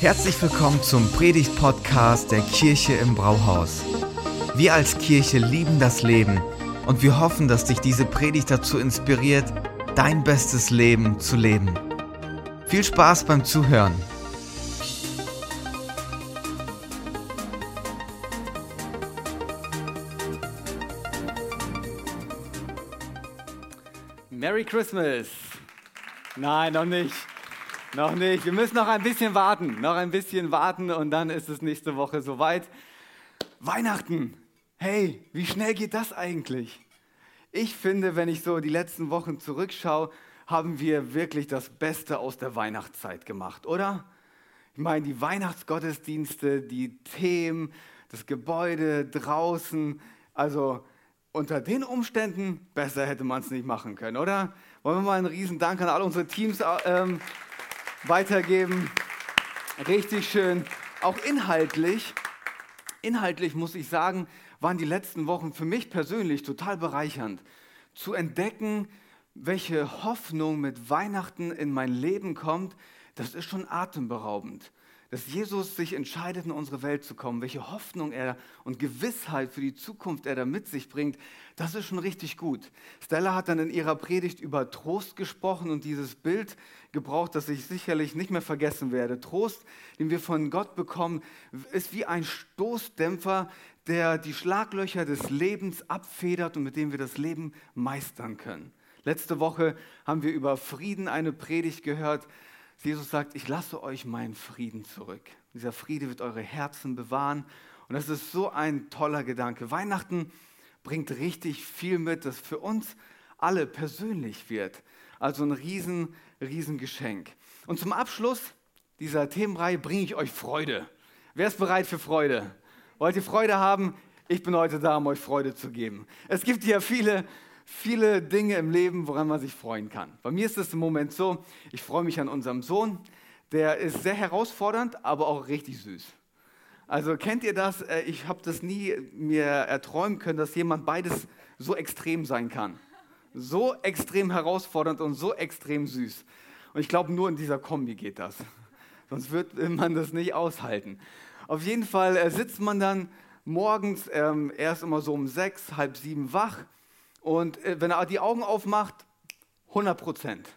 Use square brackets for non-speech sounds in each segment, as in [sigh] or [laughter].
Herzlich willkommen zum Predigt-Podcast der Kirche im Brauhaus. Wir als Kirche lieben das Leben und wir hoffen, dass dich diese Predigt dazu inspiriert, dein bestes Leben zu leben. Viel Spaß beim Zuhören. Merry Christmas! Nein, noch nicht. Noch nicht. Wir müssen noch ein bisschen warten. Noch ein bisschen warten und dann ist es nächste Woche soweit. Weihnachten. Hey, wie schnell geht das eigentlich? Ich finde, wenn ich so die letzten Wochen zurückschaue, haben wir wirklich das Beste aus der Weihnachtszeit gemacht, oder? Ich meine, die Weihnachtsgottesdienste, die Themen, das Gebäude draußen, also unter den Umständen besser hätte man es nicht machen können, oder? Wollen wir mal einen riesen Dank an all unsere Teams ähm, weitergeben. Richtig schön. Auch inhaltlich, inhaltlich muss ich sagen, waren die letzten Wochen für mich persönlich total bereichernd. Zu entdecken, welche Hoffnung mit Weihnachten in mein Leben kommt, das ist schon atemberaubend dass Jesus sich entscheidet, in unsere Welt zu kommen, welche Hoffnung er und Gewissheit für die Zukunft er da mit sich bringt, das ist schon richtig gut. Stella hat dann in ihrer Predigt über Trost gesprochen und dieses Bild gebraucht, das ich sicherlich nicht mehr vergessen werde. Trost, den wir von Gott bekommen, ist wie ein Stoßdämpfer, der die Schlaglöcher des Lebens abfedert und mit dem wir das Leben meistern können. Letzte Woche haben wir über Frieden eine Predigt gehört. Jesus sagt, ich lasse euch meinen Frieden zurück. Dieser Friede wird eure Herzen bewahren. Und das ist so ein toller Gedanke. Weihnachten bringt richtig viel mit, das für uns alle persönlich wird. Also ein riesen, riesen Geschenk. Und zum Abschluss dieser Themenreihe bringe ich euch Freude. Wer ist bereit für Freude? Wollt ihr Freude haben? Ich bin heute da, um euch Freude zu geben. Es gibt ja viele viele Dinge im Leben, woran man sich freuen kann. Bei mir ist es im Moment so, ich freue mich an unserem Sohn. Der ist sehr herausfordernd, aber auch richtig süß. Also kennt ihr das? Äh, ich habe das nie mir erträumen können, dass jemand beides so extrem sein kann. So extrem herausfordernd und so extrem süß. Und ich glaube, nur in dieser Kombi geht das. Sonst wird man das nicht aushalten. Auf jeden Fall äh, sitzt man dann morgens, ähm, erst immer so um sechs, halb sieben wach und äh, wenn er die Augen aufmacht, 100 Prozent.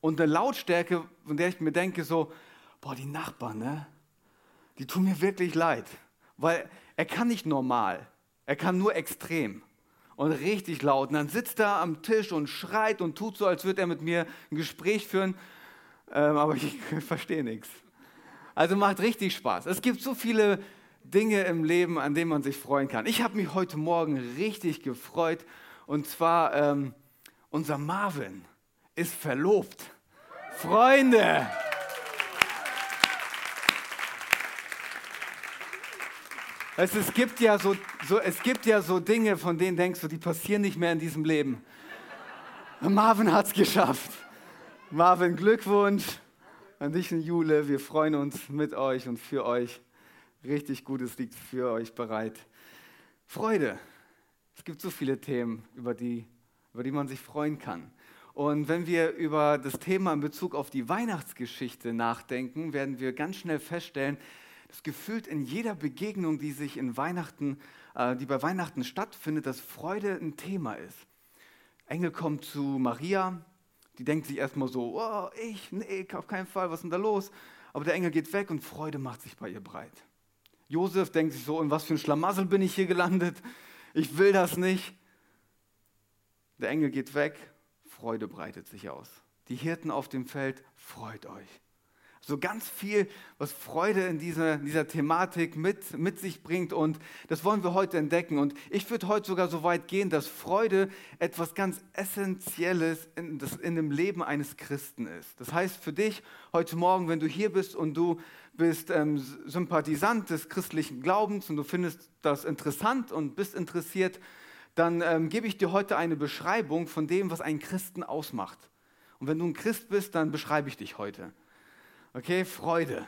Und eine Lautstärke, von der ich mir denke, so, boah, die Nachbarn, ne? Die tun mir wirklich leid. Weil er kann nicht normal. Er kann nur extrem. Und richtig laut. Und dann sitzt er am Tisch und schreit und tut so, als würde er mit mir ein Gespräch führen. Ähm, aber ich [laughs] verstehe nichts. Also macht richtig Spaß. Es gibt so viele Dinge im Leben, an denen man sich freuen kann. Ich habe mich heute Morgen richtig gefreut und zwar, ähm, unser Marvin ist verlobt. Freunde! Es, es, gibt ja so, so, es gibt ja so Dinge, von denen denkst du, die passieren nicht mehr in diesem Leben. Marvin hat es geschafft. Marvin, Glückwunsch an dich und Jule. Wir freuen uns mit euch und für euch. Richtig Gutes liegt für euch bereit. Freude, es gibt so viele Themen, über die, über die man sich freuen kann. Und wenn wir über das Thema in Bezug auf die Weihnachtsgeschichte nachdenken, werden wir ganz schnell feststellen, dass gefühlt in jeder Begegnung, die sich in Weihnachten, äh, die bei Weihnachten stattfindet, dass Freude ein Thema ist. Engel kommt zu Maria, die denkt sich erstmal so, oh, ich, nee, auf keinen Fall, was ist denn da los? Aber der Engel geht weg und Freude macht sich bei ihr breit. Josef denkt sich so, in was für ein Schlamassel bin ich hier gelandet? Ich will das nicht. Der Engel geht weg, Freude breitet sich aus. Die Hirten auf dem Feld, freut euch. So ganz viel, was Freude in dieser, dieser Thematik mit, mit sich bringt und das wollen wir heute entdecken. Und ich würde heute sogar so weit gehen, dass Freude etwas ganz Essentielles in, das, in dem Leben eines Christen ist. Das heißt für dich heute Morgen, wenn du hier bist und du bist ähm, Sympathisant des christlichen Glaubens und du findest das interessant und bist interessiert, dann ähm, gebe ich dir heute eine Beschreibung von dem, was einen Christen ausmacht. Und wenn du ein Christ bist, dann beschreibe ich dich heute. Okay, Freude.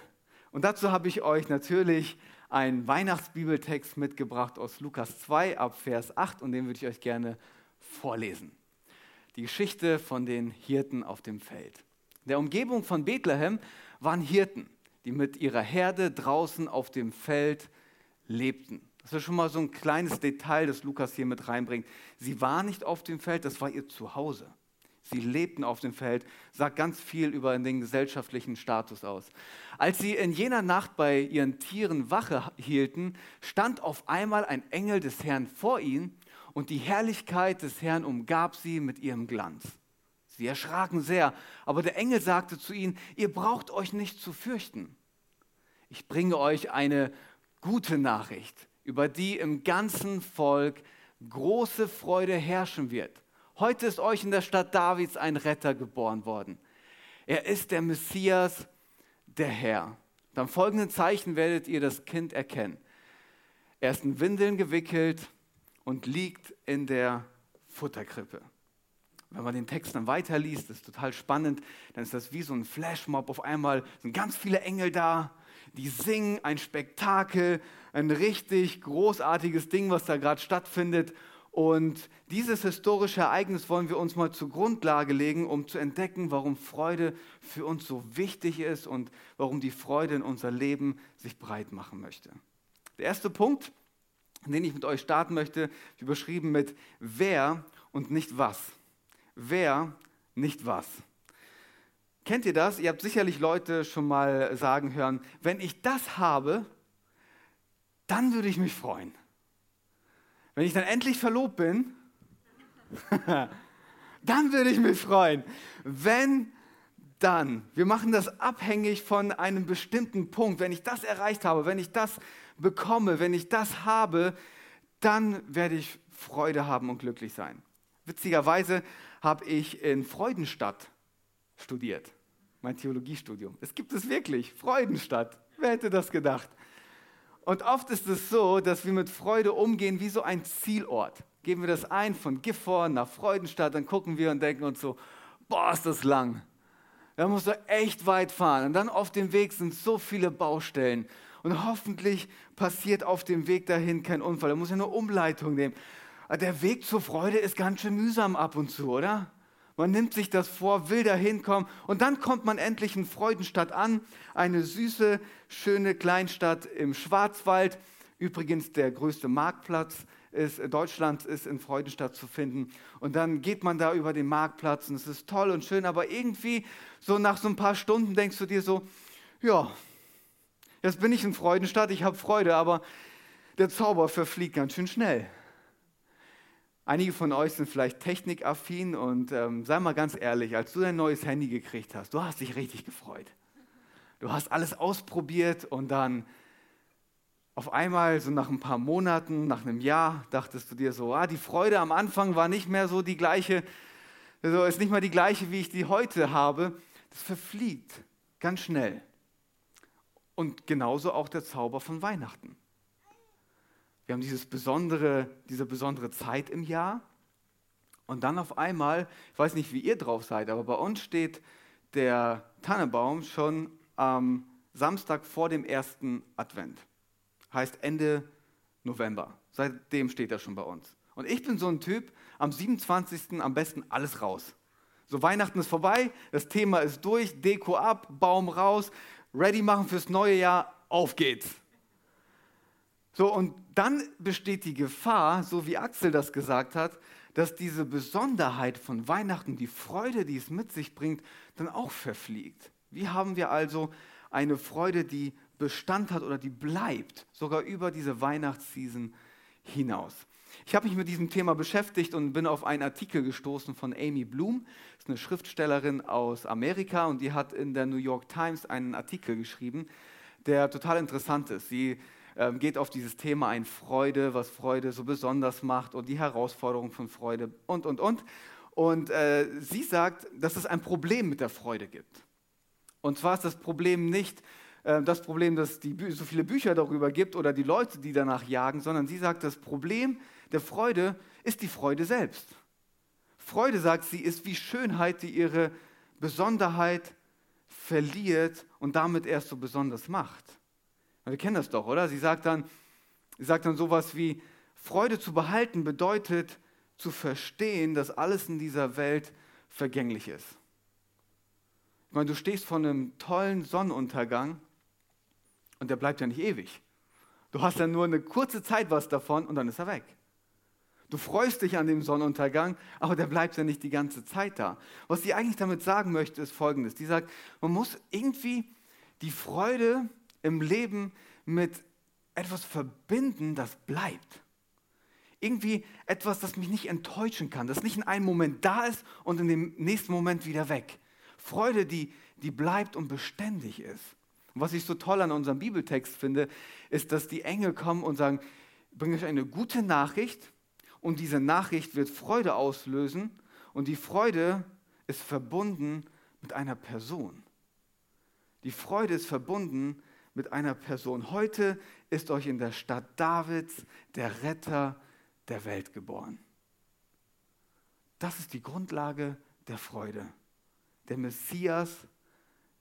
Und dazu habe ich euch natürlich einen Weihnachtsbibeltext mitgebracht aus Lukas 2 ab Vers 8 und den würde ich euch gerne vorlesen. Die Geschichte von den Hirten auf dem Feld. In der Umgebung von Bethlehem waren Hirten die mit ihrer Herde draußen auf dem Feld lebten. Das ist schon mal so ein kleines Detail, das Lukas hier mit reinbringt. Sie war nicht auf dem Feld, das war ihr Zuhause. Sie lebten auf dem Feld, sagt ganz viel über den gesellschaftlichen Status aus. Als sie in jener Nacht bei ihren Tieren Wache hielten, stand auf einmal ein Engel des Herrn vor ihnen und die Herrlichkeit des Herrn umgab sie mit ihrem Glanz. Sie erschraken sehr, aber der Engel sagte zu ihnen, ihr braucht euch nicht zu fürchten. Ich bringe euch eine gute Nachricht, über die im ganzen Volk große Freude herrschen wird. Heute ist euch in der Stadt Davids ein Retter geboren worden. Er ist der Messias, der Herr. Am folgenden Zeichen werdet ihr das Kind erkennen. Er ist in Windeln gewickelt und liegt in der Futterkrippe. Wenn man den Text dann weiterliest, ist total spannend, dann ist das wie so ein Flashmob. Auf einmal sind ganz viele Engel da, die singen, ein Spektakel, ein richtig großartiges Ding, was da gerade stattfindet. Und dieses historische Ereignis wollen wir uns mal zur Grundlage legen, um zu entdecken, warum Freude für uns so wichtig ist und warum die Freude in unser Leben sich breit machen möchte. Der erste Punkt, den ich mit euch starten möchte, überschrieben mit wer und nicht was. Wer, nicht was. Kennt ihr das? Ihr habt sicherlich Leute schon mal sagen hören, wenn ich das habe, dann würde ich mich freuen. Wenn ich dann endlich verlobt bin, [laughs] dann würde ich mich freuen. Wenn dann, wir machen das abhängig von einem bestimmten Punkt. Wenn ich das erreicht habe, wenn ich das bekomme, wenn ich das habe, dann werde ich Freude haben und glücklich sein. Witzigerweise habe ich in Freudenstadt studiert, mein Theologiestudium. Es gibt es wirklich, Freudenstadt. Wer hätte das gedacht? Und oft ist es so, dass wir mit Freude umgehen wie so ein Zielort. Geben wir das ein von Gifhorn nach Freudenstadt, dann gucken wir und denken uns so, boah, ist das lang. Da musst du echt weit fahren. Und dann auf dem Weg sind so viele Baustellen. Und hoffentlich passiert auf dem Weg dahin kein Unfall. Da muss ich eine Umleitung nehmen. Der Weg zur Freude ist ganz schön mühsam ab und zu, oder? Man nimmt sich das vor, will da hinkommen und dann kommt man endlich in Freudenstadt an, eine süße, schöne Kleinstadt im Schwarzwald. Übrigens der größte Marktplatz ist, Deutschlands ist in Freudenstadt zu finden. Und dann geht man da über den Marktplatz und es ist toll und schön, aber irgendwie so nach so ein paar Stunden denkst du dir so, ja, jetzt bin ich in Freudenstadt, ich habe Freude, aber der Zauber verfliegt ganz schön schnell. Einige von euch sind vielleicht technikaffin und ähm, sei mal ganz ehrlich, als du dein neues Handy gekriegt hast, du hast dich richtig gefreut. Du hast alles ausprobiert und dann auf einmal, so nach ein paar Monaten, nach einem Jahr, dachtest du dir so, ah, die Freude am Anfang war nicht mehr so die gleiche, also ist nicht mal die gleiche, wie ich die heute habe. Das verfliegt ganz schnell. Und genauso auch der Zauber von Weihnachten. Wir haben dieses besondere, diese besondere Zeit im Jahr. Und dann auf einmal, ich weiß nicht, wie ihr drauf seid, aber bei uns steht der Tannenbaum schon am Samstag vor dem ersten Advent. Heißt Ende November. Seitdem steht er schon bei uns. Und ich bin so ein Typ, am 27. am besten alles raus. So Weihnachten ist vorbei, das Thema ist durch, Deko ab, Baum raus, ready machen fürs neue Jahr, auf geht's. So, und dann besteht die Gefahr, so wie Axel das gesagt hat, dass diese Besonderheit von Weihnachten, die Freude, die es mit sich bringt, dann auch verfliegt. Wie haben wir also eine Freude, die Bestand hat oder die bleibt, sogar über diese Weihnachtsseason hinaus? Ich habe mich mit diesem Thema beschäftigt und bin auf einen Artikel gestoßen von Amy Bloom. Das ist eine Schriftstellerin aus Amerika und die hat in der New York Times einen Artikel geschrieben, der total interessant ist. Sie ähm, geht auf dieses Thema ein, Freude, was Freude so besonders macht und die Herausforderung von Freude und, und, und. Und äh, sie sagt, dass es ein Problem mit der Freude gibt. Und zwar ist das Problem nicht äh, das Problem, dass es so viele Bücher darüber gibt oder die Leute, die danach jagen, sondern sie sagt, das Problem der Freude ist die Freude selbst. Freude, sagt sie, ist wie Schönheit, die ihre Besonderheit verliert und damit erst so besonders macht. Wir kennen das doch, oder? Sie sagt dann, sie sagt dann sowas wie, Freude zu behalten bedeutet zu verstehen, dass alles in dieser Welt vergänglich ist. Ich meine, du stehst vor einem tollen Sonnenuntergang Und der bleibt ja nicht ewig. Du hast ja nur eine kurze Zeit was davon und dann ist er weg. Du freust dich an dem Sonnenuntergang, aber der bleibt ja nicht die ganze Zeit da. Was sie eigentlich damit sagen möchte, ist folgendes. Die sagt, man muss irgendwie die Freude im Leben mit etwas verbinden, das bleibt. Irgendwie etwas, das mich nicht enttäuschen kann, das nicht in einem Moment da ist und in dem nächsten Moment wieder weg. Freude, die, die bleibt und beständig ist. Und was ich so toll an unserem Bibeltext finde, ist, dass die Engel kommen und sagen, bringe euch eine gute Nachricht und diese Nachricht wird Freude auslösen und die Freude ist verbunden mit einer Person. Die Freude ist verbunden mit einer Person. Heute ist euch in der Stadt Davids der Retter der Welt geboren. Das ist die Grundlage der Freude. Der Messias,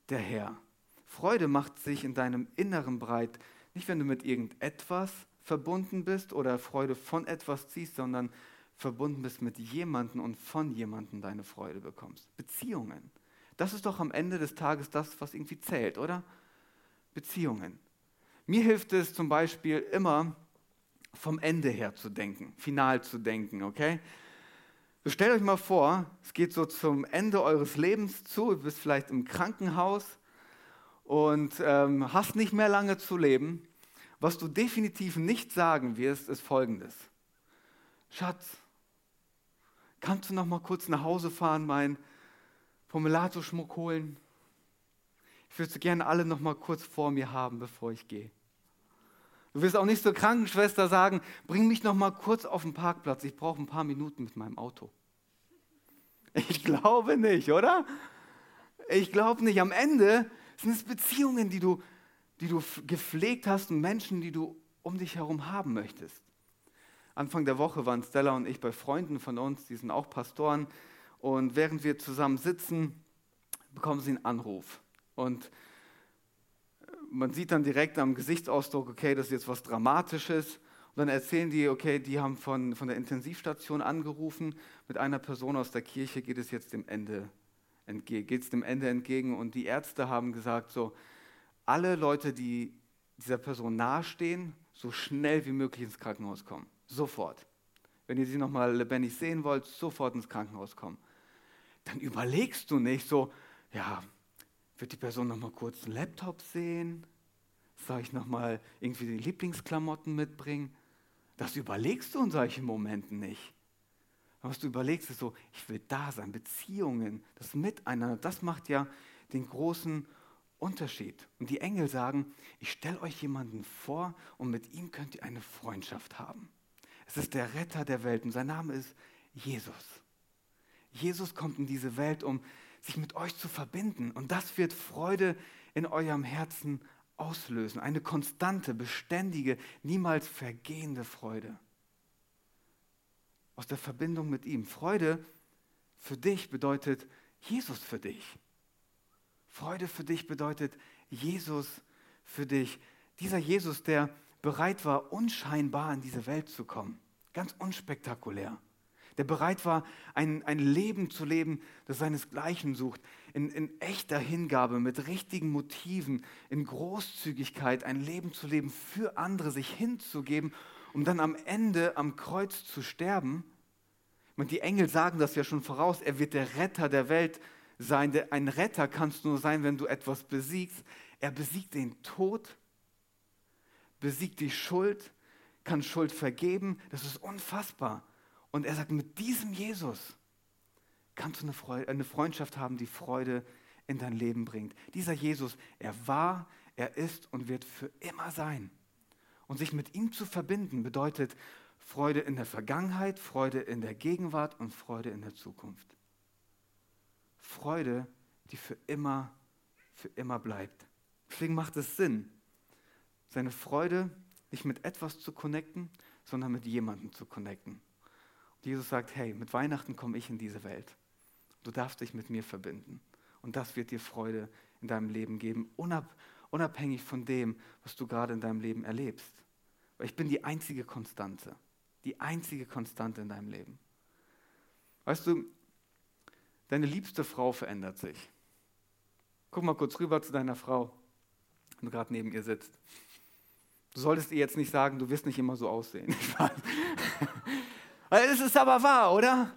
der Herr. Freude macht sich in deinem Inneren breit, nicht wenn du mit irgendetwas verbunden bist oder Freude von etwas ziehst, sondern verbunden bist mit jemandem und von jemandem deine Freude bekommst. Beziehungen. Das ist doch am Ende des Tages das, was irgendwie zählt, oder? Beziehungen. Mir hilft es zum Beispiel immer, vom Ende her zu denken, final zu denken, okay? So stellt euch mal vor, es geht so zum Ende eures Lebens zu, du bist vielleicht im Krankenhaus und ähm, hast nicht mehr lange zu leben. Was du definitiv nicht sagen wirst, ist folgendes. Schatz, kannst du noch mal kurz nach Hause fahren, mein Pomelato-Schmuck holen? Ich würde gerne alle noch mal kurz vor mir haben, bevor ich gehe. Du wirst auch nicht zur Krankenschwester sagen, bring mich noch mal kurz auf den Parkplatz, ich brauche ein paar Minuten mit meinem Auto. Ich glaube nicht, oder? Ich glaube nicht. Am Ende sind es Beziehungen, die du, die du gepflegt hast und Menschen, die du um dich herum haben möchtest. Anfang der Woche waren Stella und ich bei Freunden von uns, die sind auch Pastoren. Und während wir zusammen sitzen, bekommen sie einen Anruf. Und man sieht dann direkt am Gesichtsausdruck, okay, das ist jetzt was Dramatisches. Und dann erzählen die, okay, die haben von, von der Intensivstation angerufen, mit einer Person aus der Kirche geht es jetzt dem Ende entgegen, geht es dem Ende entgegen. Und die Ärzte haben gesagt, so, alle Leute, die dieser Person nahestehen, so schnell wie möglich ins Krankenhaus kommen. Sofort. Wenn ihr sie nochmal lebendig sehen wollt, sofort ins Krankenhaus kommen. Dann überlegst du nicht so, ja, wird die Person noch mal kurz einen Laptop sehen? Soll ich noch mal irgendwie die Lieblingsklamotten mitbringen? Das überlegst du in solchen Momenten nicht. Was du überlegst, ist so, ich will da sein, Beziehungen, das Miteinander, das macht ja den großen Unterschied. Und die Engel sagen, ich stelle euch jemanden vor und mit ihm könnt ihr eine Freundschaft haben. Es ist der Retter der Welt und sein Name ist Jesus. Jesus kommt in diese Welt, um sich mit euch zu verbinden. Und das wird Freude in eurem Herzen auslösen. Eine konstante, beständige, niemals vergehende Freude. Aus der Verbindung mit ihm. Freude für dich bedeutet Jesus für dich. Freude für dich bedeutet Jesus für dich. Dieser Jesus, der bereit war, unscheinbar in diese Welt zu kommen. Ganz unspektakulär der bereit war, ein, ein Leben zu leben, das seinesgleichen sucht, in, in echter Hingabe, mit richtigen Motiven, in Großzügigkeit, ein Leben zu leben für andere, sich hinzugeben, um dann am Ende am Kreuz zu sterben. Und die Engel sagen das ja schon voraus, er wird der Retter der Welt sein. Ein Retter kannst du nur sein, wenn du etwas besiegst. Er besiegt den Tod, besiegt die Schuld, kann Schuld vergeben. Das ist unfassbar. Und er sagt, mit diesem Jesus kannst du eine, Freude, eine Freundschaft haben, die Freude in dein Leben bringt. Dieser Jesus, er war, er ist und wird für immer sein. Und sich mit ihm zu verbinden bedeutet Freude in der Vergangenheit, Freude in der Gegenwart und Freude in der Zukunft. Freude, die für immer, für immer bleibt. Deswegen macht es Sinn, seine Freude nicht mit etwas zu connecten, sondern mit jemandem zu connecten. Jesus sagt, hey, mit Weihnachten komme ich in diese Welt. Du darfst dich mit mir verbinden. Und das wird dir Freude in deinem Leben geben, unabhängig von dem, was du gerade in deinem Leben erlebst. Weil ich bin die einzige Konstante. Die einzige Konstante in deinem Leben. Weißt du, deine liebste Frau verändert sich. Guck mal kurz rüber zu deiner Frau. und gerade neben ihr sitzt. Du solltest ihr jetzt nicht sagen, du wirst nicht immer so aussehen. [laughs] es ist aber wahr, oder?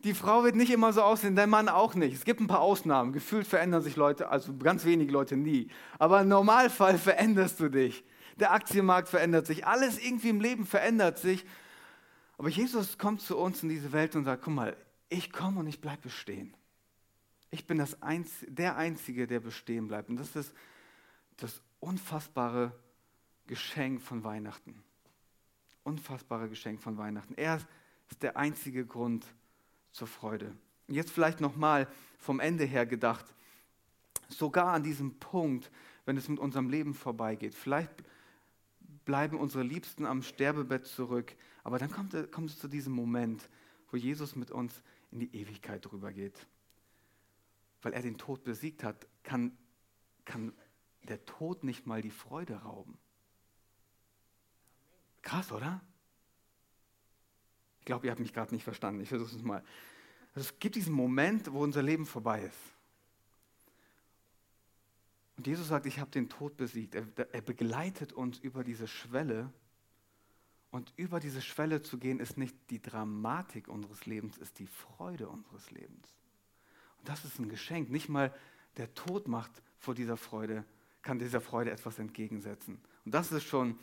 Die Frau wird nicht immer so aussehen, dein Mann auch nicht. Es gibt ein paar Ausnahmen. Gefühlt verändern sich Leute, also ganz wenige Leute nie. Aber im Normalfall [laughs] veränderst du dich. Der Aktienmarkt verändert sich. Alles irgendwie im Leben verändert sich. Aber Jesus kommt zu uns in diese Welt und sagt, guck mal, ich komme und ich bleibe bestehen. Ich bin das Einz der Einzige, der bestehen bleibt. Und das ist das unfassbare Geschenk von Weihnachten. Unfassbare Geschenk von Weihnachten. Er ist der einzige Grund zur Freude. Jetzt vielleicht nochmal vom Ende her gedacht. Sogar an diesem Punkt, wenn es mit unserem Leben vorbeigeht. Vielleicht bleiben unsere Liebsten am Sterbebett zurück. Aber dann kommt, kommt es zu diesem Moment, wo Jesus mit uns in die Ewigkeit rübergeht. Weil er den Tod besiegt hat, kann, kann der Tod nicht mal die Freude rauben. Krass, oder? Ich glaube, ihr habt mich gerade nicht verstanden. Ich versuche es mal. Also es gibt diesen Moment, wo unser Leben vorbei ist. Und Jesus sagt, ich habe den Tod besiegt. Er, er, begleitet uns über diese Schwelle. Und über diese Schwelle zu gehen, ist nicht die Dramatik unseres Lebens, ist die Freude unseres Lebens. Und das ist ein Geschenk. Nicht mal der Tod macht vor dieser Freude, kann dieser Freude etwas entgegensetzen. Und das ist schon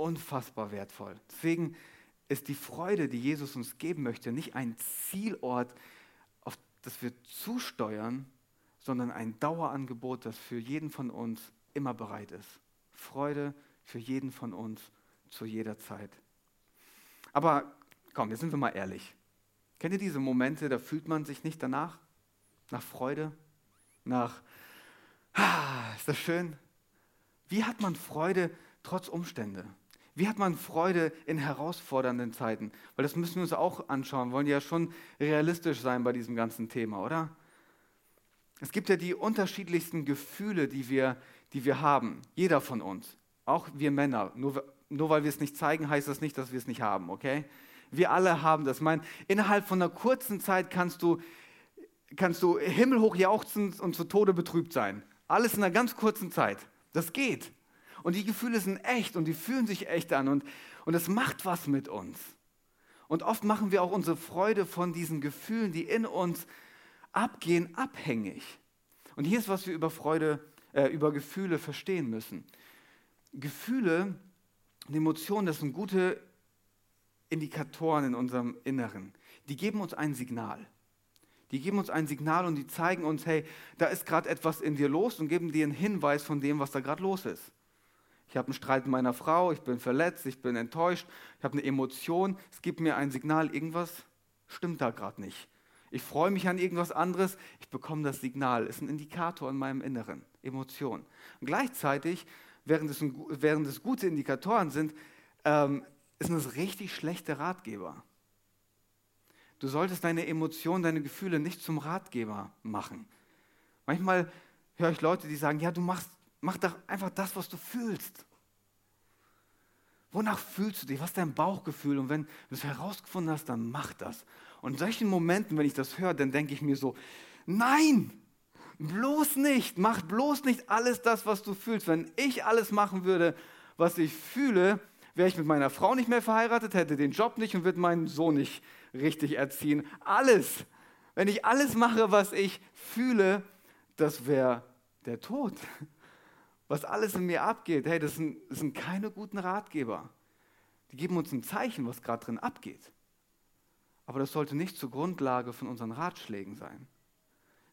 unfassbar wertvoll. Deswegen ist die Freude, die Jesus uns geben möchte, nicht ein Zielort, auf das wir zusteuern, sondern ein Dauerangebot, das für jeden von uns immer bereit ist. Freude für jeden von uns zu jeder Zeit. Aber komm, jetzt sind wir mal ehrlich. Kennt ihr diese Momente, da fühlt man sich nicht danach? Nach Freude? Nach, ah, ist das schön? Wie hat man Freude trotz Umstände? Wie hat man Freude in herausfordernden Zeiten? Weil das müssen wir uns auch anschauen. Wir wollen ja schon realistisch sein bei diesem ganzen Thema, oder? Es gibt ja die unterschiedlichsten Gefühle, die wir, die wir haben. Jeder von uns. Auch wir Männer. Nur, nur weil wir es nicht zeigen, heißt das nicht, dass wir es nicht haben, okay? Wir alle haben das. Ich meine, innerhalb von einer kurzen Zeit kannst du, kannst du himmelhoch jauchzen und zu Tode betrübt sein. Alles in einer ganz kurzen Zeit. Das geht. Und die Gefühle sind echt und die fühlen sich echt an und, und das macht was mit uns. Und oft machen wir auch unsere Freude von diesen Gefühlen, die in uns abgehen, abhängig. Und hier ist, was wir über Freude, äh, über Gefühle verstehen müssen. Gefühle und Emotionen, das sind gute Indikatoren in unserem Inneren. Die geben uns ein Signal. Die geben uns ein Signal und die zeigen uns, hey, da ist gerade etwas in dir los und geben dir einen Hinweis von dem, was da gerade los ist. Ich habe einen Streit mit meiner Frau, ich bin verletzt, ich bin enttäuscht, ich habe eine Emotion, es gibt mir ein Signal, irgendwas stimmt da gerade nicht. Ich freue mich an irgendwas anderes, ich bekomme das Signal, ist ein Indikator in meinem Inneren, Emotion. Und gleichzeitig, während es, während es gute Indikatoren sind, ähm, sind es richtig schlechte Ratgeber. Du solltest deine Emotionen, deine Gefühle nicht zum Ratgeber machen. Manchmal höre ich Leute, die sagen, ja, du machst Mach doch einfach das, was du fühlst. Wonach fühlst du dich? Was ist dein Bauchgefühl? Und wenn du es herausgefunden hast, dann mach das. Und in solchen Momenten, wenn ich das höre, dann denke ich mir so, nein, bloß nicht, mach bloß nicht alles das, was du fühlst. Wenn ich alles machen würde, was ich fühle, wäre ich mit meiner Frau nicht mehr verheiratet, hätte den Job nicht und würde meinen Sohn nicht richtig erziehen. Alles. Wenn ich alles mache, was ich fühle, das wäre der Tod was alles in mir abgeht, hey, das sind, das sind keine guten Ratgeber. Die geben uns ein Zeichen, was gerade drin abgeht. Aber das sollte nicht zur Grundlage von unseren Ratschlägen sein.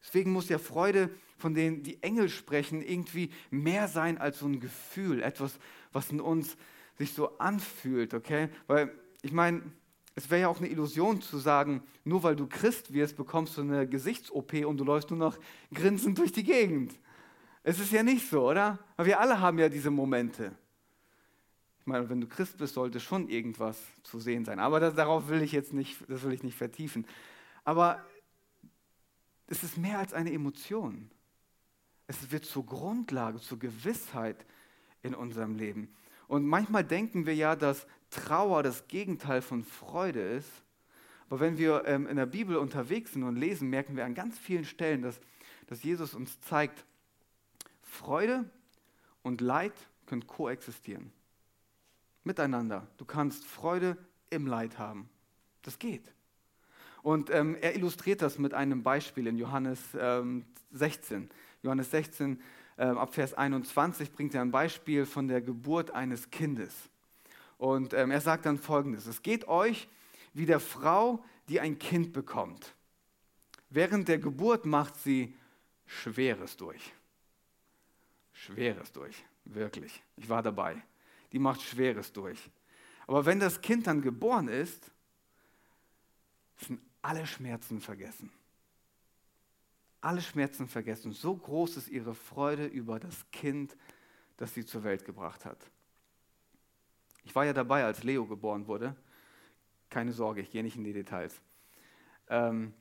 Deswegen muss ja Freude, von denen die Engel sprechen, irgendwie mehr sein als so ein Gefühl, etwas, was in uns sich so anfühlt, okay? Weil ich meine, es wäre ja auch eine Illusion zu sagen, nur weil du Christ wirst, bekommst du eine Gesichts-OP und du läufst nur noch grinsend durch die Gegend. Es ist ja nicht so, oder? Aber wir alle haben ja diese Momente. Ich meine, wenn du Christ bist, sollte schon irgendwas zu sehen sein. Aber das, darauf will ich jetzt nicht, das will ich nicht vertiefen. Aber es ist mehr als eine Emotion. Es wird zur Grundlage, zur Gewissheit in unserem Leben. Und manchmal denken wir ja, dass Trauer das Gegenteil von Freude ist. Aber wenn wir ähm, in der Bibel unterwegs sind und lesen, merken wir an ganz vielen Stellen, dass, dass Jesus uns zeigt, Freude und Leid können koexistieren. Miteinander. Du kannst Freude im Leid haben. Das geht. Und ähm, er illustriert das mit einem Beispiel in Johannes ähm, 16. Johannes 16, äh, ab Vers 21 bringt er ein Beispiel von der Geburt eines Kindes. Und ähm, er sagt dann folgendes: Es geht euch wie der Frau, die ein Kind bekommt. Während der Geburt macht sie Schweres durch. Schweres durch, wirklich. Ich war dabei. Die macht Schweres durch. Aber wenn das Kind dann geboren ist, sind alle Schmerzen vergessen. Alle Schmerzen vergessen. So groß ist ihre Freude über das Kind, das sie zur Welt gebracht hat. Ich war ja dabei, als Leo geboren wurde. Keine Sorge, ich gehe nicht in die Details. Ähm,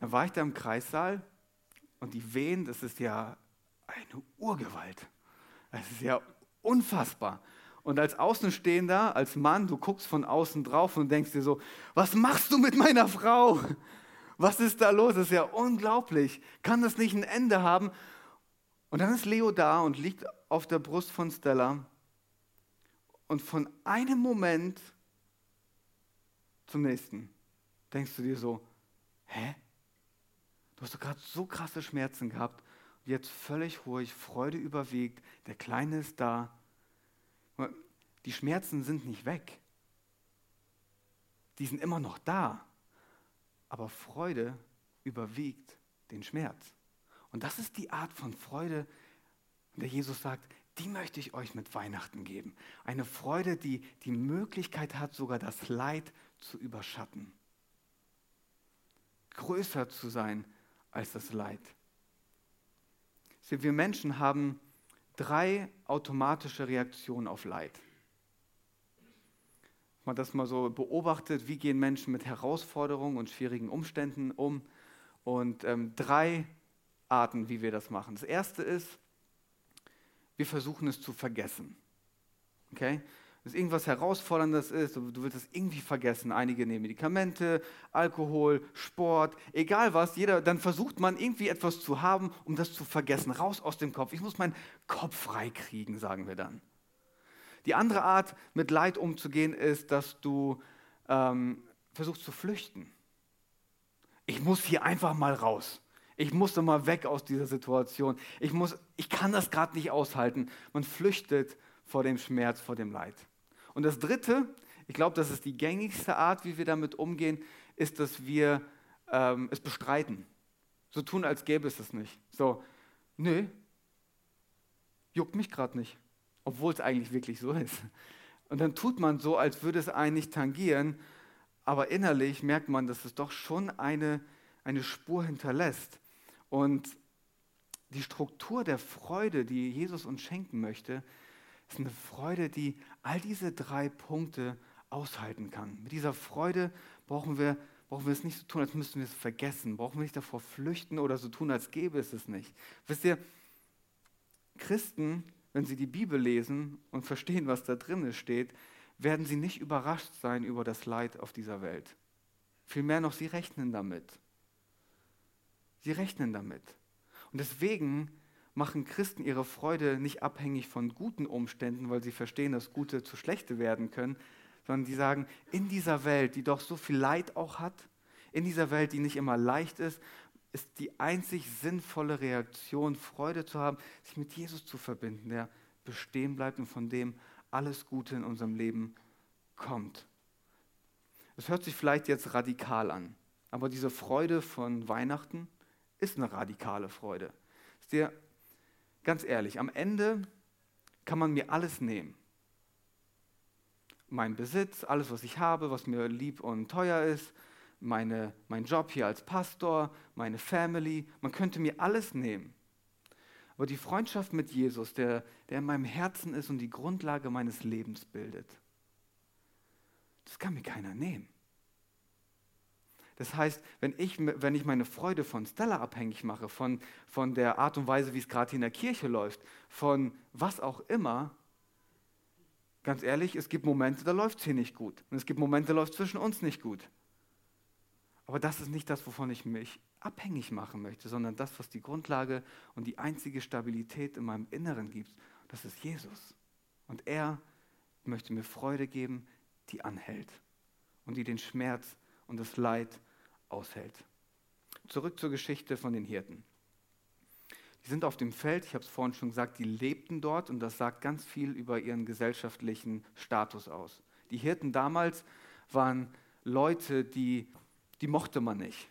dann war ich da im Kreissaal und die Wehen, das ist ja eine Urgewalt. Das ist ja unfassbar. Und als Außenstehender, als Mann, du guckst von außen drauf und denkst dir so, was machst du mit meiner Frau? Was ist da los? Das ist ja unglaublich. Kann das nicht ein Ende haben? Und dann ist Leo da und liegt auf der Brust von Stella. Und von einem Moment zum nächsten denkst du dir so, hä? Du hast doch gerade so krasse Schmerzen gehabt. Jetzt völlig ruhig, Freude überwiegt, der Kleine ist da. Die Schmerzen sind nicht weg. Die sind immer noch da. Aber Freude überwiegt den Schmerz. Und das ist die Art von Freude, der Jesus sagt, die möchte ich euch mit Weihnachten geben. Eine Freude, die die Möglichkeit hat, sogar das Leid zu überschatten. Größer zu sein als das Leid. Wir Menschen haben drei automatische Reaktionen auf Leid. Man das mal so beobachtet, wie gehen Menschen mit Herausforderungen und schwierigen Umständen um. Und ähm, drei Arten, wie wir das machen. Das erste ist, wir versuchen es zu vergessen. Okay? Wenn irgendwas Herausforderndes ist, du willst es irgendwie vergessen. Einige nehmen Medikamente, Alkohol, Sport, egal was, jeder, dann versucht man irgendwie etwas zu haben, um das zu vergessen. Raus aus dem Kopf. Ich muss meinen Kopf freikriegen, sagen wir dann. Die andere Art, mit Leid umzugehen, ist, dass du ähm, versuchst zu flüchten. Ich muss hier einfach mal raus. Ich musste mal weg aus dieser Situation. Ich, muss, ich kann das gerade nicht aushalten. Man flüchtet vor dem Schmerz, vor dem Leid. Und das Dritte, ich glaube, das ist die gängigste Art, wie wir damit umgehen, ist, dass wir ähm, es bestreiten. So tun, als gäbe es es nicht. So, nö, juckt mich gerade nicht obwohl es eigentlich wirklich so ist. Und dann tut man so, als würde es einen nicht tangieren, aber innerlich merkt man, dass es doch schon eine, eine Spur hinterlässt. Und die Struktur der Freude, die Jesus uns schenken möchte, ist eine Freude, die all diese drei Punkte aushalten kann. Mit dieser Freude brauchen wir, brauchen wir es nicht so tun, als müssten wir es vergessen. Brauchen wir nicht davor flüchten oder so tun, als gäbe es es nicht. Wisst ihr, Christen wenn sie die Bibel lesen und verstehen, was da drin steht, werden sie nicht überrascht sein über das Leid auf dieser Welt. Vielmehr noch, sie rechnen damit. Sie rechnen damit. Und deswegen machen Christen ihre Freude nicht abhängig von guten Umständen, weil sie verstehen, dass gute zu schlechte werden können, sondern sie sagen, in dieser Welt, die doch so viel Leid auch hat, in dieser Welt, die nicht immer leicht ist, ist die einzig sinnvolle Reaktion, Freude zu haben, sich mit Jesus zu verbinden, der bestehen bleibt und von dem alles Gute in unserem Leben kommt. Es hört sich vielleicht jetzt radikal an, aber diese Freude von Weihnachten ist eine radikale Freude. Ist dir ganz ehrlich, am Ende kann man mir alles nehmen. Mein Besitz, alles, was ich habe, was mir lieb und teuer ist, meine, mein Job hier als Pastor, meine Family. Man könnte mir alles nehmen. Aber die Freundschaft mit Jesus, der, der in meinem Herzen ist und die Grundlage meines Lebens bildet, das kann mir keiner nehmen. Das heißt, wenn ich, wenn ich meine Freude von Stella abhängig mache, von, von der Art und Weise, wie es gerade in der Kirche läuft, von was auch immer, ganz ehrlich, es gibt Momente, da läuft es hier nicht gut. Und es gibt Momente, da läuft es zwischen uns nicht gut. Aber das ist nicht das, wovon ich mich abhängig machen möchte, sondern das, was die Grundlage und die einzige Stabilität in meinem Inneren gibt, das ist Jesus. Und er möchte mir Freude geben, die anhält und die den Schmerz und das Leid aushält. Zurück zur Geschichte von den Hirten. Die sind auf dem Feld, ich habe es vorhin schon gesagt, die lebten dort und das sagt ganz viel über ihren gesellschaftlichen Status aus. Die Hirten damals waren Leute, die, die mochte man nicht.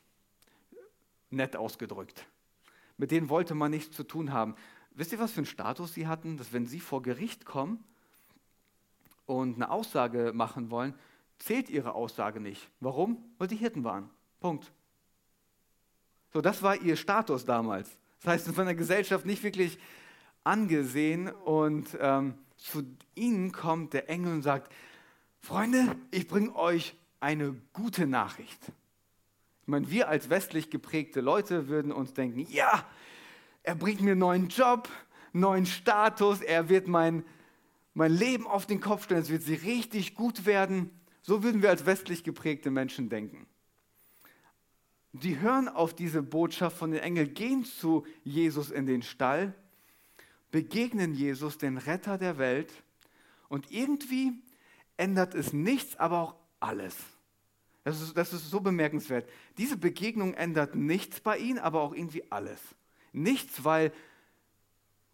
Nett ausgedrückt. Mit denen wollte man nichts zu tun haben. Wisst ihr, was für einen Status sie hatten? Dass wenn sie vor Gericht kommen und eine Aussage machen wollen, zählt ihre Aussage nicht. Warum? Weil sie Hirten waren. Punkt. So, das war ihr Status damals. Das heißt, von der Gesellschaft nicht wirklich angesehen und ähm, zu ihnen kommt der Engel und sagt, Freunde, ich bringe euch eine gute Nachricht. Ich meine, wir als westlich geprägte Leute würden uns denken, ja, er bringt mir einen neuen Job, neuen Status, er wird mein, mein Leben auf den Kopf stellen, es wird sie richtig gut werden. So würden wir als westlich geprägte Menschen denken. Die hören auf diese Botschaft von den Engeln, gehen zu Jesus in den Stall, begegnen Jesus, den Retter der Welt, und irgendwie ändert es nichts, aber auch alles. Das ist, das ist so bemerkenswert. Diese Begegnung ändert nichts bei ihnen, aber auch irgendwie alles. Nichts, weil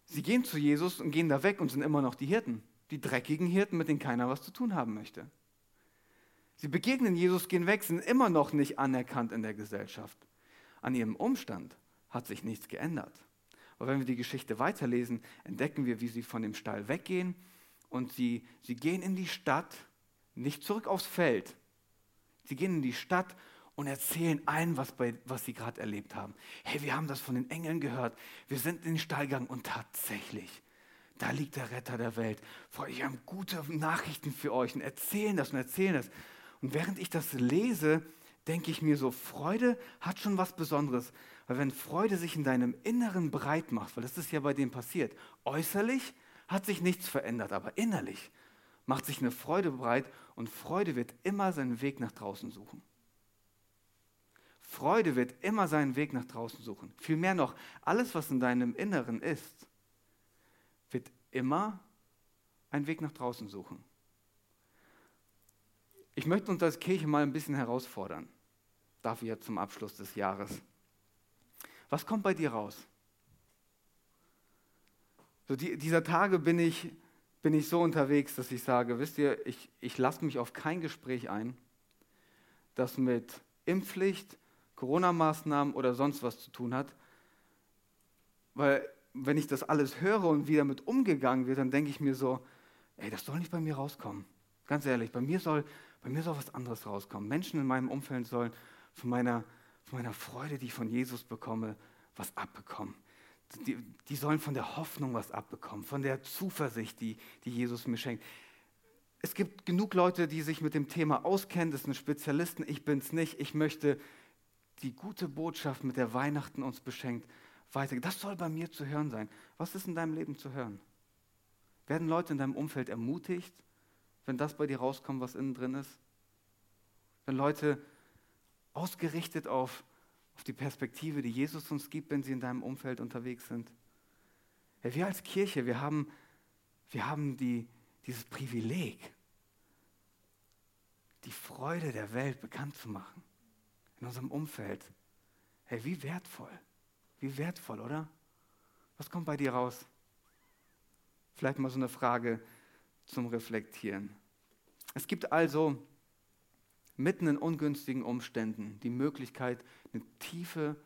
sie gehen zu Jesus und gehen da weg und sind immer noch die Hirten. Die dreckigen Hirten, mit denen keiner was zu tun haben möchte. Sie begegnen Jesus, gehen weg, sind immer noch nicht anerkannt in der Gesellschaft. An ihrem Umstand hat sich nichts geändert. Aber wenn wir die Geschichte weiterlesen, entdecken wir, wie sie von dem Stall weggehen und sie, sie gehen in die Stadt, nicht zurück aufs Feld. Sie gehen in die Stadt und erzählen allen, was, bei, was sie gerade erlebt haben. Hey, wir haben das von den Engeln gehört. Wir sind in den Stall gegangen und tatsächlich, da liegt der Retter der Welt. Ich habe gute Nachrichten für euch und erzählen das und erzählen das. Und während ich das lese, denke ich mir so, Freude hat schon was Besonderes. Weil wenn Freude sich in deinem Inneren breit macht, weil das ist ja bei dem passiert, äußerlich hat sich nichts verändert, aber innerlich macht sich eine Freude breit und Freude wird immer seinen Weg nach draußen suchen. Freude wird immer seinen Weg nach draußen suchen. Vielmehr noch, alles, was in deinem Inneren ist, wird immer einen Weg nach draußen suchen. Ich möchte uns als Kirche mal ein bisschen herausfordern. Dafür ja zum Abschluss des Jahres. Was kommt bei dir raus? So die, dieser Tage bin ich, bin ich so unterwegs, dass ich sage, wisst ihr, ich, ich lasse mich auf kein Gespräch ein, das mit Impfpflicht, Corona-Maßnahmen oder sonst was zu tun hat. Weil wenn ich das alles höre und wie damit umgegangen wird, dann denke ich mir so, ey, das soll nicht bei mir rauskommen. Ganz ehrlich, bei mir soll, bei mir soll was anderes rauskommen. Menschen in meinem Umfeld sollen von meiner, von meiner Freude, die ich von Jesus bekomme, was abbekommen die, die sollen von der Hoffnung was abbekommen, von der Zuversicht, die, die Jesus mir schenkt. Es gibt genug Leute, die sich mit dem Thema auskennen, das sind Spezialisten, ich bin es nicht. Ich möchte die gute Botschaft, mit der Weihnachten uns beschenkt, weitergeben. Das soll bei mir zu hören sein. Was ist in deinem Leben zu hören? Werden Leute in deinem Umfeld ermutigt, wenn das bei dir rauskommt, was innen drin ist? Wenn Leute ausgerichtet auf auf die Perspektive, die Jesus uns gibt, wenn sie in deinem Umfeld unterwegs sind. Ja, wir als Kirche, wir haben, wir haben die, dieses Privileg, die Freude der Welt bekannt zu machen in unserem Umfeld. Hey, wie wertvoll, wie wertvoll, oder? Was kommt bei dir raus? Vielleicht mal so eine Frage zum Reflektieren. Es gibt also mitten in ungünstigen Umständen die Möglichkeit, eine tiefe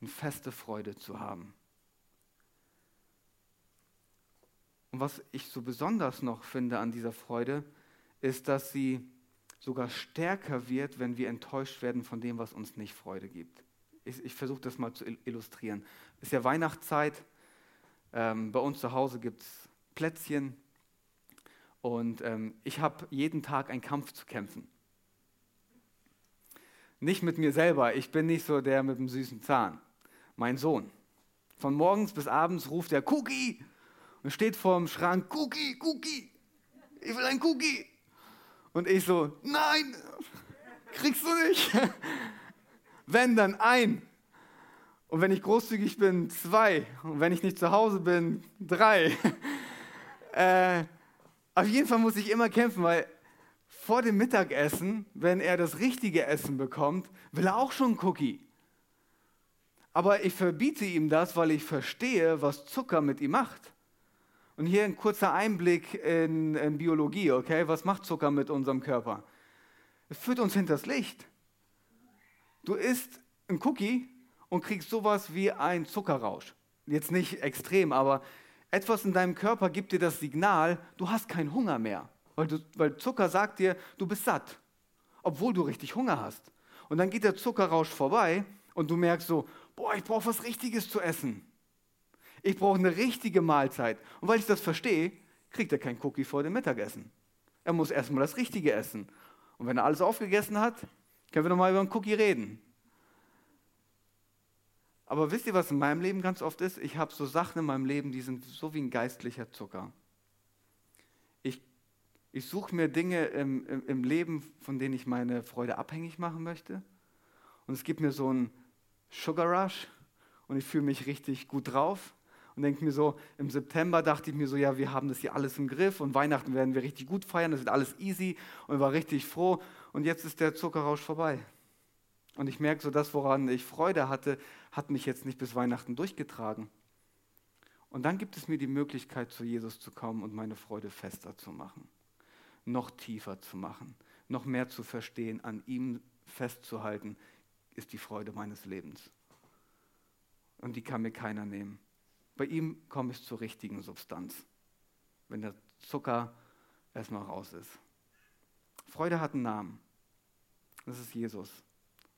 und feste Freude zu haben. Und was ich so besonders noch finde an dieser Freude, ist, dass sie sogar stärker wird, wenn wir enttäuscht werden von dem, was uns nicht Freude gibt. Ich, ich versuche das mal zu illustrieren. Es ist ja Weihnachtszeit. Ähm, bei uns zu Hause gibt es Plätzchen. Und ähm, ich habe jeden Tag einen Kampf zu kämpfen. Nicht mit mir selber, ich bin nicht so der mit dem süßen Zahn. Mein Sohn. Von morgens bis abends ruft er Cookie und steht vor dem Schrank, Cookie, Cookie, ich will ein Cookie. Und ich so, nein, kriegst du nicht. [laughs] Wenn dann ein. Und wenn ich großzügig bin, zwei. Und wenn ich nicht zu Hause bin, drei. [laughs] äh, auf jeden Fall muss ich immer kämpfen, weil vor dem Mittagessen, wenn er das richtige Essen bekommt, will er auch schon Cookie. Aber ich verbiete ihm das, weil ich verstehe, was Zucker mit ihm macht. Und hier ein kurzer Einblick in, in Biologie, okay? Was macht Zucker mit unserem Körper? Es führt uns hinters Licht. Du isst ein Cookie und kriegst sowas wie ein Zuckerrausch. Jetzt nicht extrem, aber etwas in deinem Körper gibt dir das Signal, du hast keinen Hunger mehr. Weil, du, weil Zucker sagt dir, du bist satt, obwohl du richtig Hunger hast. Und dann geht der Zuckerrausch vorbei und du merkst so, boah, ich brauche was Richtiges zu essen. Ich brauche eine richtige Mahlzeit. Und weil ich das verstehe, kriegt er kein Cookie vor dem Mittagessen. Er muss erstmal das Richtige essen. Und wenn er alles aufgegessen hat, können wir nochmal über einen Cookie reden. Aber wisst ihr, was in meinem Leben ganz oft ist? Ich habe so Sachen in meinem Leben, die sind so wie ein geistlicher Zucker. Ich, ich suche mir Dinge im, im, im Leben, von denen ich meine Freude abhängig machen möchte. Und es gibt mir so einen Sugar Rush und ich fühle mich richtig gut drauf und denke mir so, im September dachte ich mir so, ja, wir haben das hier alles im Griff und Weihnachten werden wir richtig gut feiern, das wird alles easy und war richtig froh und jetzt ist der Zuckerrausch vorbei. Und ich merke so, das, woran ich Freude hatte, hat mich jetzt nicht bis Weihnachten durchgetragen. Und dann gibt es mir die Möglichkeit, zu Jesus zu kommen und meine Freude fester zu machen, noch tiefer zu machen, noch mehr zu verstehen, an ihm festzuhalten, ist die Freude meines Lebens. Und die kann mir keiner nehmen. Bei ihm komme ich zur richtigen Substanz, wenn der Zucker erstmal raus ist. Freude hat einen Namen. Das ist Jesus.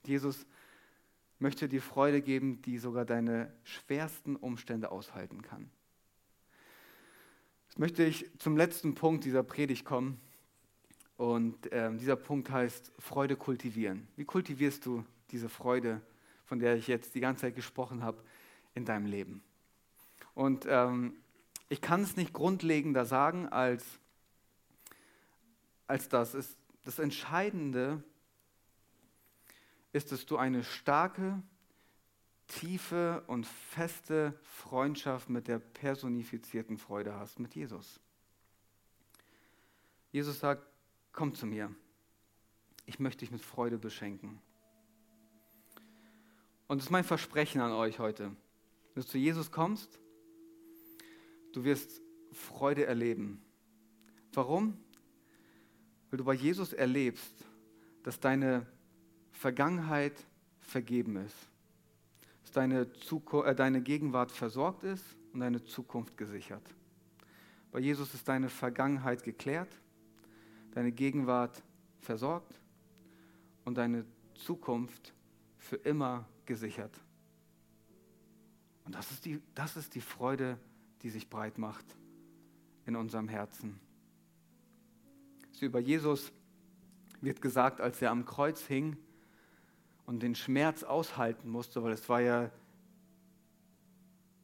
Jesus möchte dir Freude geben, die sogar deine schwersten Umstände aushalten kann. Jetzt möchte ich zum letzten Punkt dieser Predigt kommen. Und äh, dieser Punkt heißt Freude kultivieren. Wie kultivierst du diese Freude, von der ich jetzt die ganze Zeit gesprochen habe, in deinem Leben? Und ähm, ich kann es nicht grundlegender sagen als, als das. Ist, das Entscheidende ist, dass du eine starke, tiefe und feste Freundschaft mit der personifizierten Freude hast, mit Jesus. Jesus sagt, komm zu mir, ich möchte dich mit Freude beschenken. Und es ist mein Versprechen an euch heute, dass du zu Jesus kommst, du wirst Freude erleben. Warum? Weil du bei Jesus erlebst, dass deine Vergangenheit vergeben ist, dass deine, Zukunft, äh, deine Gegenwart versorgt ist und deine Zukunft gesichert. Bei Jesus ist deine Vergangenheit geklärt, deine Gegenwart versorgt und deine Zukunft für immer gesichert. Und das ist die, das ist die Freude, die sich breit macht in unserem Herzen. Über Jesus wird gesagt, als er am Kreuz hing, und den Schmerz aushalten musste, weil es war ja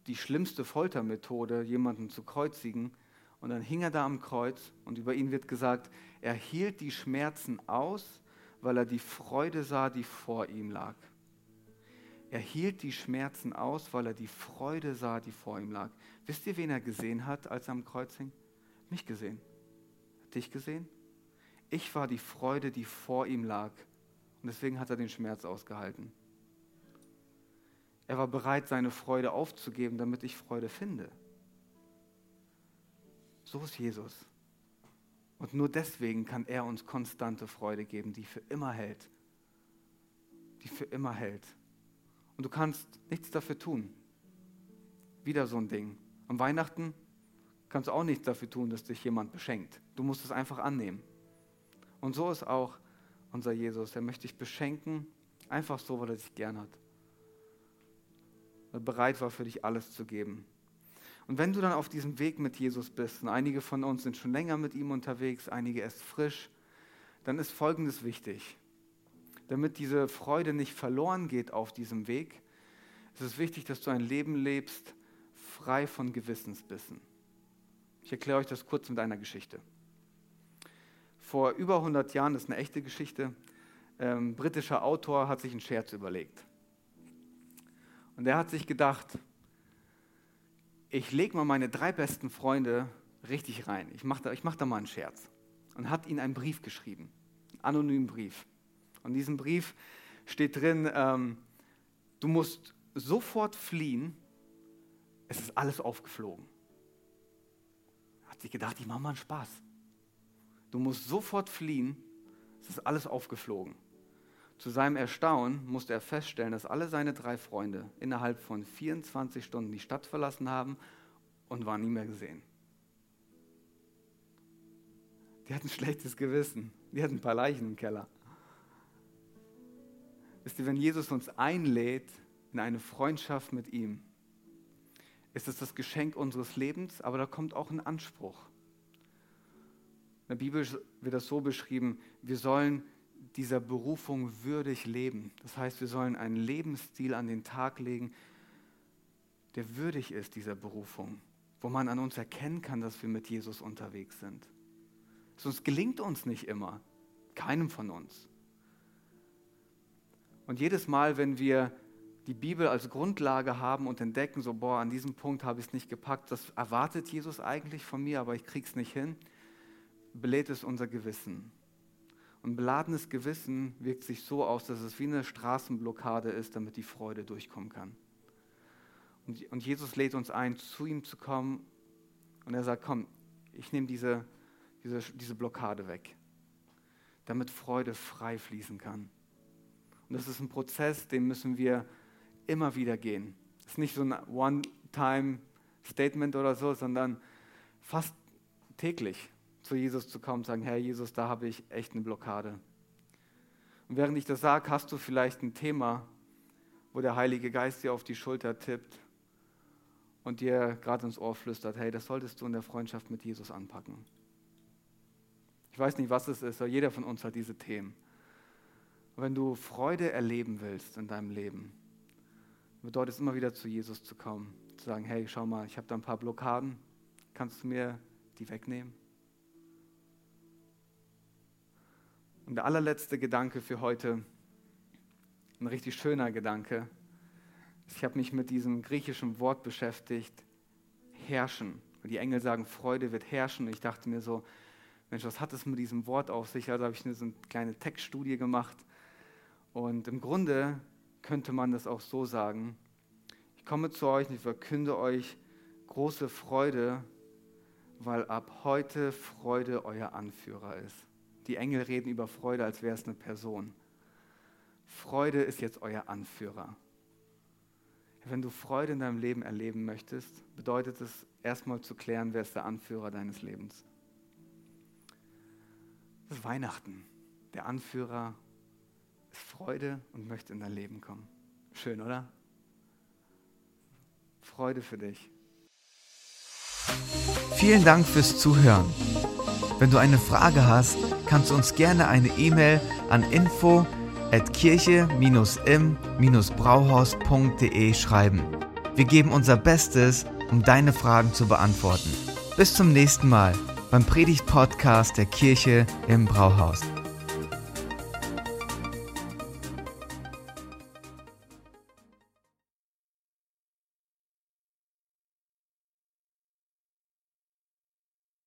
die schlimmste Foltermethode, jemanden zu kreuzigen. Und dann hing er da am Kreuz und über ihn wird gesagt, er hielt die Schmerzen aus, weil er die Freude sah, die vor ihm lag. Er hielt die Schmerzen aus, weil er die Freude sah, die vor ihm lag. Wisst ihr, wen er gesehen hat, als er am Kreuz hing? Mich gesehen. Hat dich gesehen? Ich war die Freude, die vor ihm lag. Und deswegen hat er den Schmerz ausgehalten. Er war bereit, seine Freude aufzugeben, damit ich Freude finde. So ist Jesus. Und nur deswegen kann er uns konstante Freude geben, die für immer hält. Die für immer hält. Und du kannst nichts dafür tun. Wieder so ein Ding. Am Weihnachten kannst du auch nichts dafür tun, dass dich jemand beschenkt. Du musst es einfach annehmen. Und so ist auch unser Jesus. Er möchte dich beschenken, einfach so, weil er dich gern hat. Weil er bereit war, für dich alles zu geben. Und wenn du dann auf diesem Weg mit Jesus bist, und einige von uns sind schon länger mit ihm unterwegs, einige erst frisch, dann ist Folgendes wichtig. Damit diese Freude nicht verloren geht auf diesem Weg, ist es wichtig, dass du ein Leben lebst, frei von Gewissensbissen. Ich erkläre euch das kurz mit einer Geschichte vor über 100 Jahren, das ist eine echte Geschichte, ähm, britischer Autor, hat sich einen Scherz überlegt. Und er hat sich gedacht, ich lege mal meine drei besten Freunde richtig rein. Ich mache da, mach da mal einen Scherz. Und hat ihnen einen Brief geschrieben, einen anonymen Brief. Und in diesem Brief steht drin, ähm, du musst sofort fliehen, es ist alles aufgeflogen. Hat sich gedacht, ich mache mal einen Spaß. Du musst sofort fliehen, es ist alles aufgeflogen. Zu seinem Erstaunen musste er feststellen, dass alle seine drei Freunde innerhalb von 24 Stunden die Stadt verlassen haben und waren nie mehr gesehen. Die hatten ein schlechtes Gewissen. Die hatten ein paar Leichen im Keller. Wisst ihr, wenn Jesus uns einlädt in eine Freundschaft mit ihm, ist es das Geschenk unseres Lebens, aber da kommt auch ein Anspruch. In der Bibel wird das so beschrieben, wir sollen dieser Berufung würdig leben. Das heißt, wir sollen einen Lebensstil an den Tag legen, der würdig ist dieser Berufung, wo man an uns erkennen kann, dass wir mit Jesus unterwegs sind. Sonst gelingt uns nicht immer, keinem von uns. Und jedes Mal, wenn wir die Bibel als Grundlage haben und entdecken, so, boah, an diesem Punkt habe ich es nicht gepackt, das erwartet Jesus eigentlich von mir, aber ich kriege es nicht hin, belädt es unser Gewissen. Und beladenes Gewissen wirkt sich so aus, dass es wie eine Straßenblockade ist, damit die Freude durchkommen kann. Und, und Jesus lädt uns ein, zu ihm zu kommen und er sagt, komm, ich nehme diese, diese, diese Blockade weg, damit Freude frei fließen kann. Und das ist ein Prozess, den müssen wir immer wieder gehen. Das ist nicht so ein One-Time-Statement oder so, sondern fast täglich zu Jesus zu kommen und sagen, Herr Jesus, da habe ich echt eine Blockade. Und während ich das sage, hast du vielleicht ein Thema, wo der Heilige Geist dir auf die Schulter tippt und dir gerade ins Ohr flüstert, hey, das solltest du in der Freundschaft mit Jesus anpacken. Ich weiß nicht, was es ist, aber jeder von uns hat diese Themen. Und wenn du Freude erleben willst in deinem Leben, bedeutet es immer wieder zu Jesus zu kommen, zu sagen, hey, schau mal, ich habe da ein paar Blockaden, kannst du mir die wegnehmen? Und der allerletzte Gedanke für heute, ein richtig schöner Gedanke, ich habe mich mit diesem griechischen Wort beschäftigt, herrschen. Und die Engel sagen, Freude wird herrschen. Und ich dachte mir so, Mensch, was hat es mit diesem Wort auf sich? Also habe ich eine, so eine kleine Textstudie gemacht. Und im Grunde könnte man das auch so sagen. Ich komme zu euch und ich verkünde euch große Freude, weil ab heute Freude euer Anführer ist. Die Engel reden über Freude, als wäre es eine Person. Freude ist jetzt euer Anführer. Wenn du Freude in deinem Leben erleben möchtest, bedeutet es erstmal zu klären, wer ist der Anführer deines Lebens. Das ist Weihnachten. Der Anführer ist Freude und möchte in dein Leben kommen. Schön, oder? Freude für dich. Vielen Dank fürs Zuhören. Wenn du eine Frage hast, kannst du uns gerne eine E-Mail an info at kirche-im-brauhaus.de schreiben. Wir geben unser Bestes, um deine Fragen zu beantworten. Bis zum nächsten Mal beim Predigt-Podcast der Kirche im Brauhaus.